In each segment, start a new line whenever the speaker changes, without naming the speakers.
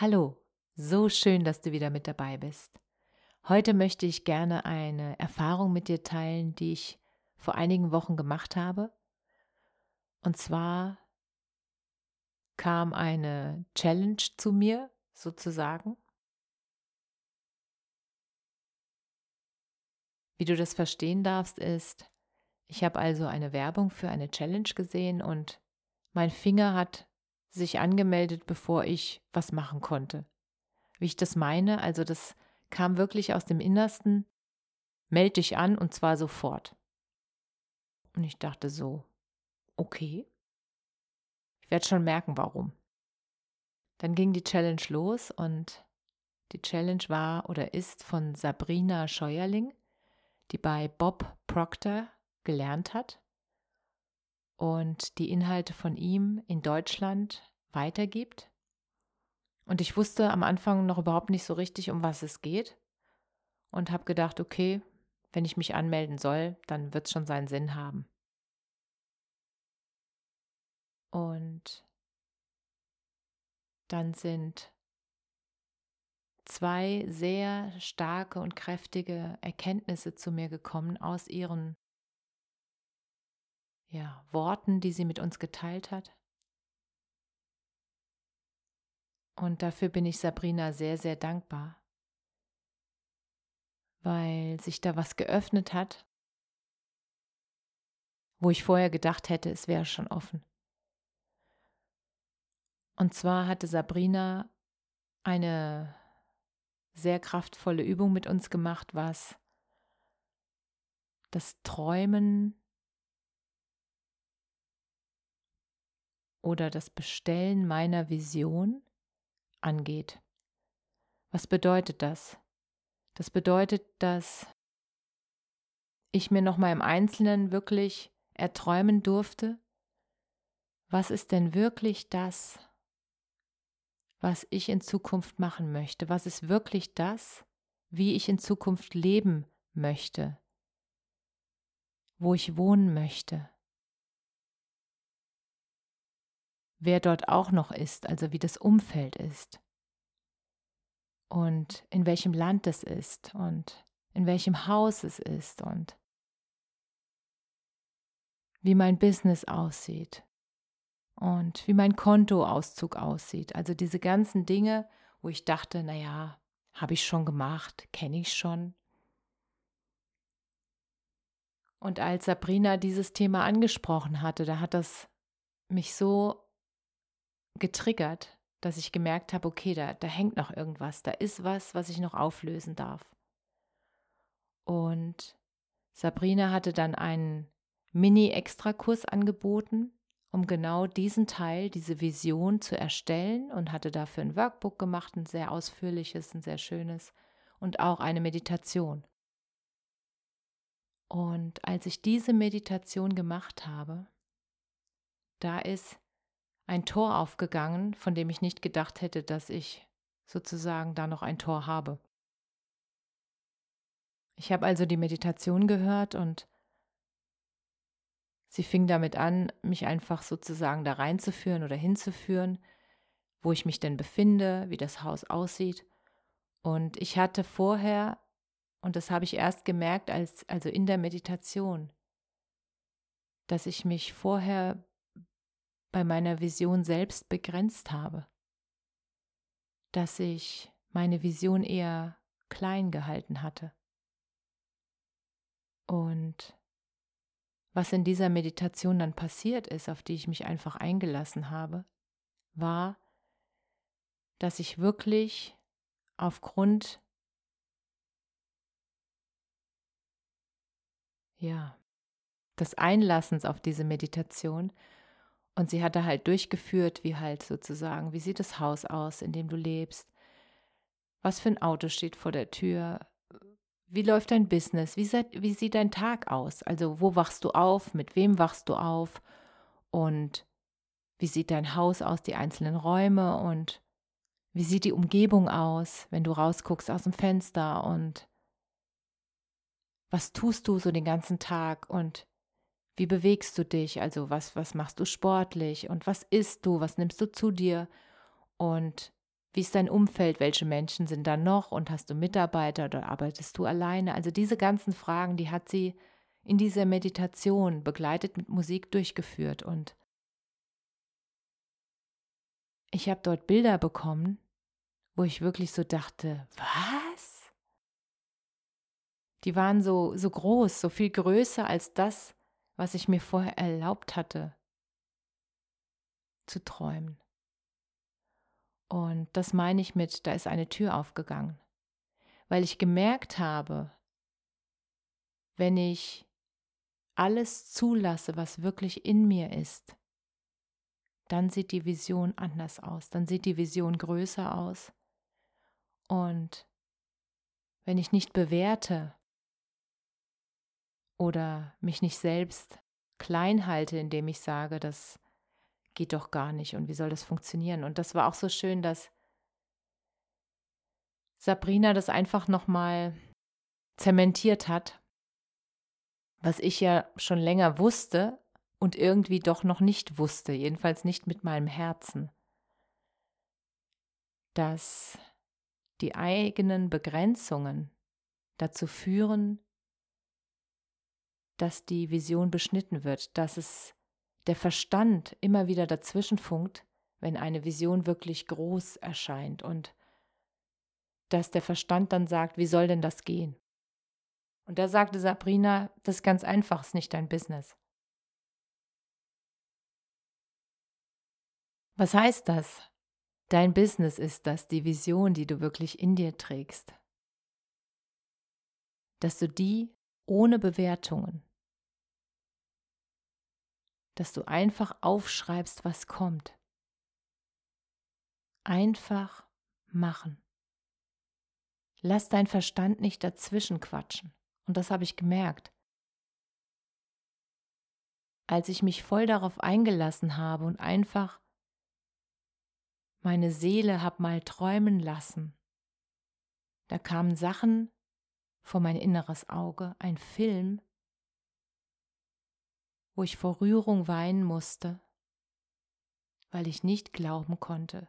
Hallo, so schön, dass du wieder mit dabei bist. Heute möchte ich gerne eine Erfahrung mit dir teilen, die ich vor einigen Wochen gemacht habe. Und zwar kam eine Challenge zu mir, sozusagen. Wie du das verstehen darfst, ist, ich habe also eine Werbung für eine Challenge gesehen und mein Finger hat sich angemeldet, bevor ich was machen konnte. Wie ich das meine, also das kam wirklich aus dem Innersten, melde dich an und zwar sofort. Und ich dachte so, okay, ich werde schon merken, warum. Dann ging die Challenge los und die Challenge war oder ist von Sabrina Scheuerling, die bei Bob Proctor gelernt hat und die Inhalte von ihm in Deutschland weitergibt. Und ich wusste am Anfang noch überhaupt nicht so richtig, um was es geht und habe gedacht, okay, wenn ich mich anmelden soll, dann wird es schon seinen Sinn haben. Und dann sind zwei sehr starke und kräftige Erkenntnisse zu mir gekommen aus ihren ja, Worten, die sie mit uns geteilt hat. Und dafür bin ich Sabrina sehr, sehr dankbar, weil sich da was geöffnet hat, wo ich vorher gedacht hätte, es wäre schon offen. Und zwar hatte Sabrina eine sehr kraftvolle Übung mit uns gemacht, was das Träumen oder das Bestellen meiner Vision angeht. Was bedeutet das? Das bedeutet, dass ich mir noch mal im Einzelnen wirklich erträumen durfte, was ist denn wirklich das, was ich in Zukunft machen möchte? Was ist wirklich das, wie ich in Zukunft leben möchte? Wo ich wohnen möchte? Wer dort auch noch ist, also wie das Umfeld ist und in welchem Land es ist und in welchem Haus es ist und wie mein Business aussieht und wie mein Kontoauszug aussieht. Also diese ganzen Dinge, wo ich dachte, naja, habe ich schon gemacht, kenne ich schon. Und als Sabrina dieses Thema angesprochen hatte, da hat das mich so getriggert, dass ich gemerkt habe, okay, da, da hängt noch irgendwas, da ist was, was ich noch auflösen darf. Und Sabrina hatte dann einen Mini-Extrakurs angeboten, um genau diesen Teil, diese Vision zu erstellen und hatte dafür ein Workbook gemacht, ein sehr ausführliches, ein sehr schönes und auch eine Meditation. Und als ich diese Meditation gemacht habe, da ist ein Tor aufgegangen, von dem ich nicht gedacht hätte, dass ich sozusagen da noch ein Tor habe. Ich habe also die Meditation gehört und sie fing damit an, mich einfach sozusagen da reinzuführen oder hinzuführen, wo ich mich denn befinde, wie das Haus aussieht. Und ich hatte vorher, und das habe ich erst gemerkt, als, also in der Meditation, dass ich mich vorher bei meiner Vision selbst begrenzt habe, dass ich meine Vision eher klein gehalten hatte. Und was in dieser Meditation dann passiert ist, auf die ich mich einfach eingelassen habe, war, dass ich wirklich aufgrund ja, des Einlassens auf diese Meditation und sie hatte halt durchgeführt, wie halt sozusagen, wie sieht das Haus aus, in dem du lebst, was für ein Auto steht vor der Tür, wie läuft dein Business, wie, wie sieht dein Tag aus, also wo wachst du auf, mit wem wachst du auf? Und wie sieht dein Haus aus, die einzelnen Räume? Und wie sieht die Umgebung aus, wenn du rausguckst aus dem Fenster? Und was tust du so den ganzen Tag? Und wie bewegst du dich? Also was, was machst du sportlich und was isst du? Was nimmst du zu dir? Und wie ist dein Umfeld? Welche Menschen sind da noch? Und hast du Mitarbeiter oder arbeitest du alleine? Also diese ganzen Fragen, die hat sie in dieser Meditation begleitet mit Musik durchgeführt. Und ich habe dort Bilder bekommen, wo ich wirklich so dachte, was? Die waren so, so groß, so viel größer als das, was ich mir vorher erlaubt hatte zu träumen. Und das meine ich mit, da ist eine Tür aufgegangen, weil ich gemerkt habe, wenn ich alles zulasse, was wirklich in mir ist, dann sieht die Vision anders aus, dann sieht die Vision größer aus. Und wenn ich nicht bewerte oder mich nicht selbst klein halte, indem ich sage, das geht doch gar nicht und wie soll das funktionieren? Und das war auch so schön, dass Sabrina das einfach nochmal zementiert hat, was ich ja schon länger wusste und irgendwie doch noch nicht wusste, jedenfalls nicht mit meinem Herzen, dass die eigenen Begrenzungen dazu führen, dass die Vision beschnitten wird, dass es der Verstand immer wieder dazwischen funkt, wenn eine Vision wirklich groß erscheint und dass der Verstand dann sagt, wie soll denn das gehen? Und da sagte Sabrina, das ist ganz einfach, ist nicht dein Business. Was heißt das? Dein Business ist das, die Vision, die du wirklich in dir trägst. Dass du die ohne Bewertungen, dass du einfach aufschreibst, was kommt. Einfach machen. Lass dein Verstand nicht dazwischen quatschen. Und das habe ich gemerkt. Als ich mich voll darauf eingelassen habe und einfach meine Seele hab mal träumen lassen. Da kamen Sachen vor mein inneres Auge, ein Film, wo ich vor Rührung weinen musste, weil ich nicht glauben konnte,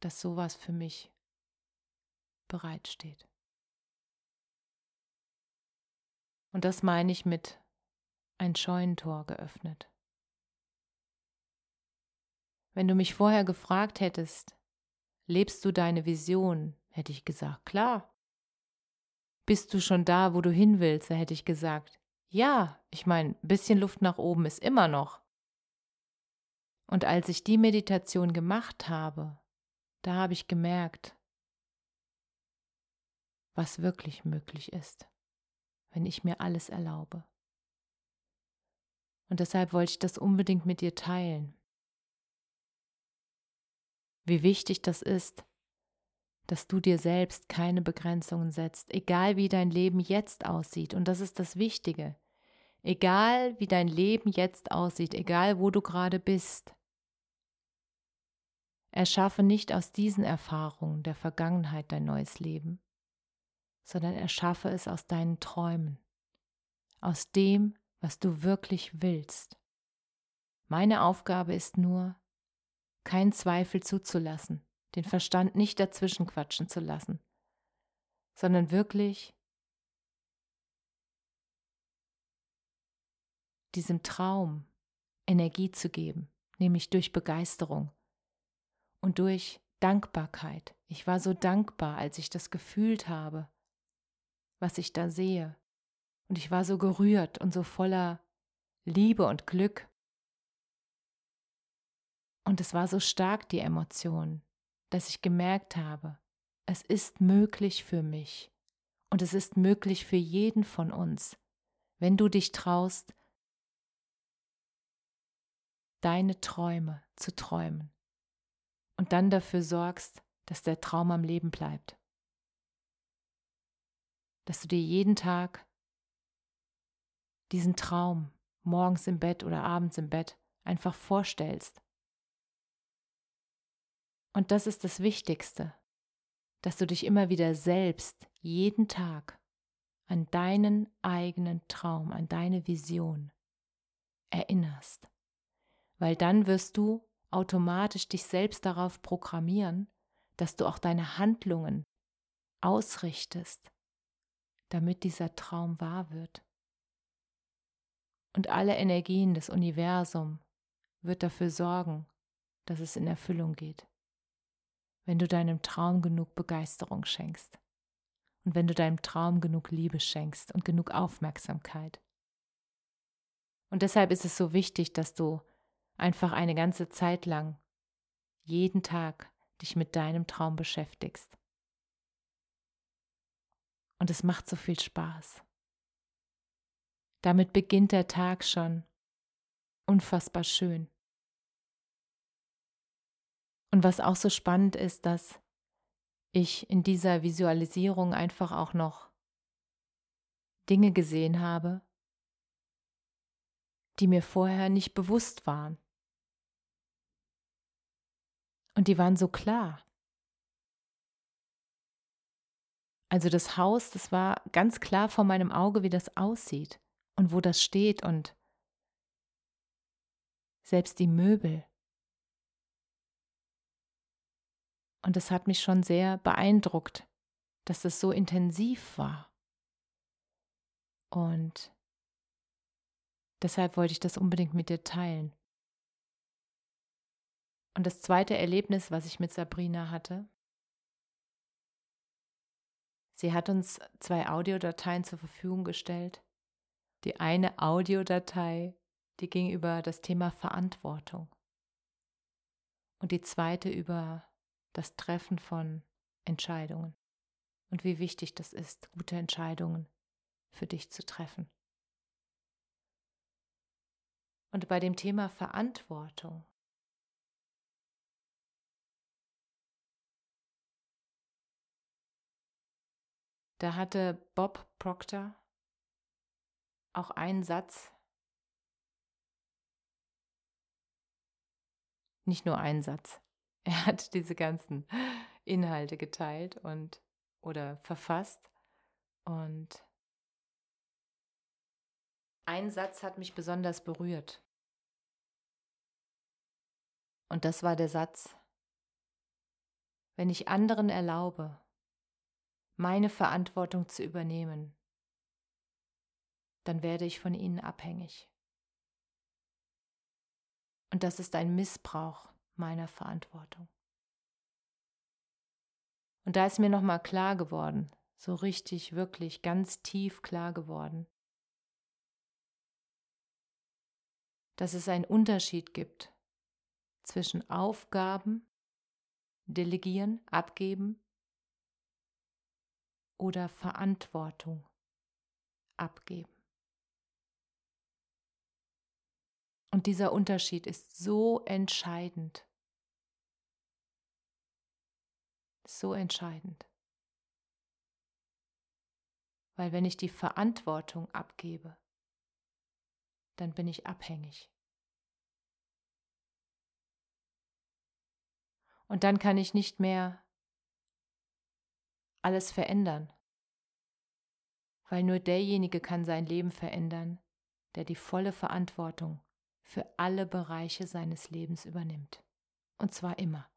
dass sowas für mich bereitsteht. Und das meine ich mit ein Scheunentor geöffnet. Wenn du mich vorher gefragt hättest, lebst du deine Vision, hätte ich gesagt, klar. Bist du schon da, wo du hin willst, hätte ich gesagt, ja, ich meine, ein bisschen Luft nach oben ist immer noch. Und als ich die Meditation gemacht habe, da habe ich gemerkt, was wirklich möglich ist, wenn ich mir alles erlaube. Und deshalb wollte ich das unbedingt mit dir teilen wie wichtig das ist, dass du dir selbst keine Begrenzungen setzt, egal wie dein Leben jetzt aussieht. Und das ist das Wichtige. Egal wie dein Leben jetzt aussieht, egal wo du gerade bist. Erschaffe nicht aus diesen Erfahrungen der Vergangenheit dein neues Leben, sondern erschaffe es aus deinen Träumen, aus dem, was du wirklich willst. Meine Aufgabe ist nur, keinen Zweifel zuzulassen, den Verstand nicht dazwischen quatschen zu lassen, sondern wirklich diesem Traum Energie zu geben, nämlich durch Begeisterung und durch Dankbarkeit. Ich war so dankbar, als ich das gefühlt habe, was ich da sehe. Und ich war so gerührt und so voller Liebe und Glück. Und es war so stark, die Emotion, dass ich gemerkt habe, es ist möglich für mich und es ist möglich für jeden von uns, wenn du dich traust, deine Träume zu träumen und dann dafür sorgst, dass der Traum am Leben bleibt. Dass du dir jeden Tag diesen Traum morgens im Bett oder abends im Bett einfach vorstellst. Und das ist das Wichtigste, dass du dich immer wieder selbst jeden Tag an deinen eigenen Traum, an deine Vision erinnerst. Weil dann wirst du automatisch dich selbst darauf programmieren, dass du auch deine Handlungen ausrichtest, damit dieser Traum wahr wird. Und alle Energien des Universums wird dafür sorgen, dass es in Erfüllung geht. Wenn du deinem Traum genug Begeisterung schenkst und wenn du deinem Traum genug Liebe schenkst und genug Aufmerksamkeit. Und deshalb ist es so wichtig, dass du einfach eine ganze Zeit lang jeden Tag dich mit deinem Traum beschäftigst. Und es macht so viel Spaß. Damit beginnt der Tag schon unfassbar schön. Und was auch so spannend ist, dass ich in dieser Visualisierung einfach auch noch Dinge gesehen habe, die mir vorher nicht bewusst waren. Und die waren so klar. Also das Haus, das war ganz klar vor meinem Auge, wie das aussieht und wo das steht und selbst die Möbel. Und es hat mich schon sehr beeindruckt, dass es so intensiv war. Und deshalb wollte ich das unbedingt mit dir teilen. Und das zweite Erlebnis, was ich mit Sabrina hatte, sie hat uns zwei Audiodateien zur Verfügung gestellt. Die eine Audiodatei, die ging über das Thema Verantwortung und die zweite über das Treffen von Entscheidungen und wie wichtig das ist, gute Entscheidungen für dich zu treffen. Und bei dem Thema Verantwortung Da hatte Bob Proctor auch einen Satz, nicht nur einen Satz. Er hat diese ganzen Inhalte geteilt und oder verfasst und ein Satz hat mich besonders berührt. Und das war der Satz, wenn ich anderen erlaube, meine Verantwortung zu übernehmen, dann werde ich von ihnen abhängig. Und das ist ein Missbrauch meiner Verantwortung. Und da ist mir nochmal klar geworden, so richtig, wirklich ganz tief klar geworden, dass es einen Unterschied gibt zwischen Aufgaben, delegieren, abgeben oder Verantwortung abgeben. Und dieser Unterschied ist so entscheidend. So entscheidend. Weil wenn ich die Verantwortung abgebe, dann bin ich abhängig. Und dann kann ich nicht mehr alles verändern. Weil nur derjenige kann sein Leben verändern, der die volle Verantwortung für alle Bereiche seines Lebens übernimmt. Und zwar immer.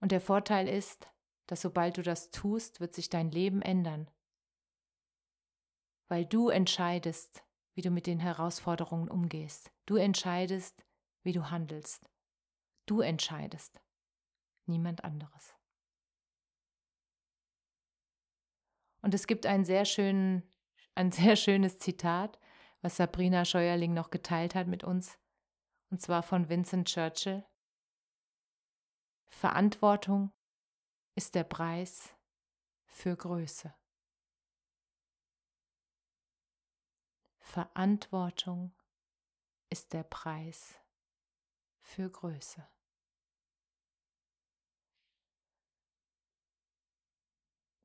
Und der Vorteil ist, dass sobald du das tust, wird sich dein Leben ändern. Weil du entscheidest, wie du mit den Herausforderungen umgehst. Du entscheidest, wie du handelst. Du entscheidest. Niemand anderes. Und es gibt einen sehr schönen, ein sehr schönes Zitat, was Sabrina Scheuerling noch geteilt hat mit uns, und zwar von Vincent Churchill. Verantwortung ist der Preis für Größe. Verantwortung ist der Preis für Größe.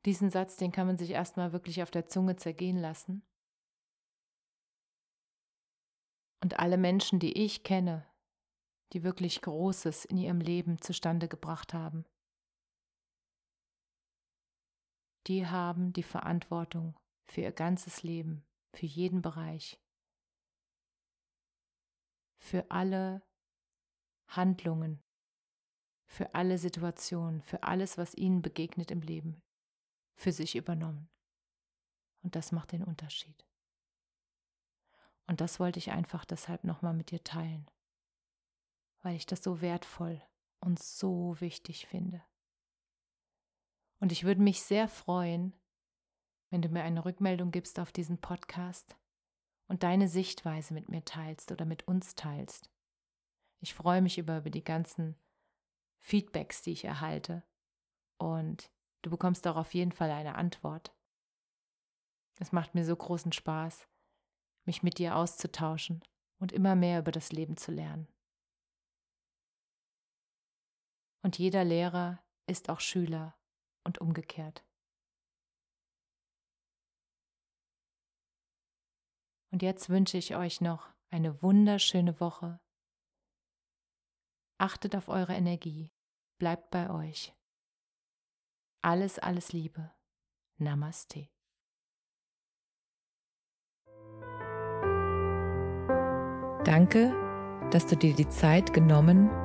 Diesen Satz, den kann man sich erstmal wirklich auf der Zunge zergehen lassen. Und alle Menschen, die ich kenne, die wirklich Großes in ihrem Leben zustande gebracht haben, die haben die Verantwortung für ihr ganzes Leben, für jeden Bereich, für alle Handlungen, für alle Situationen, für alles, was ihnen begegnet im Leben, für sich übernommen. Und das macht den Unterschied. Und das wollte ich einfach deshalb nochmal mit dir teilen, weil ich das so wertvoll und so wichtig finde. Und ich würde mich sehr freuen, wenn du mir eine Rückmeldung gibst auf diesen Podcast und deine Sichtweise mit mir teilst oder mit uns teilst. Ich freue mich über, über die ganzen Feedbacks, die ich erhalte. Und Du bekommst auch auf jeden Fall eine Antwort. Es macht mir so großen Spaß, mich mit dir auszutauschen und immer mehr über das Leben zu lernen. Und jeder Lehrer ist auch Schüler und umgekehrt. Und jetzt wünsche ich euch noch eine wunderschöne Woche. Achtet auf eure Energie, bleibt bei euch. Alles, alles Liebe. Namaste. Danke, dass du dir die Zeit genommen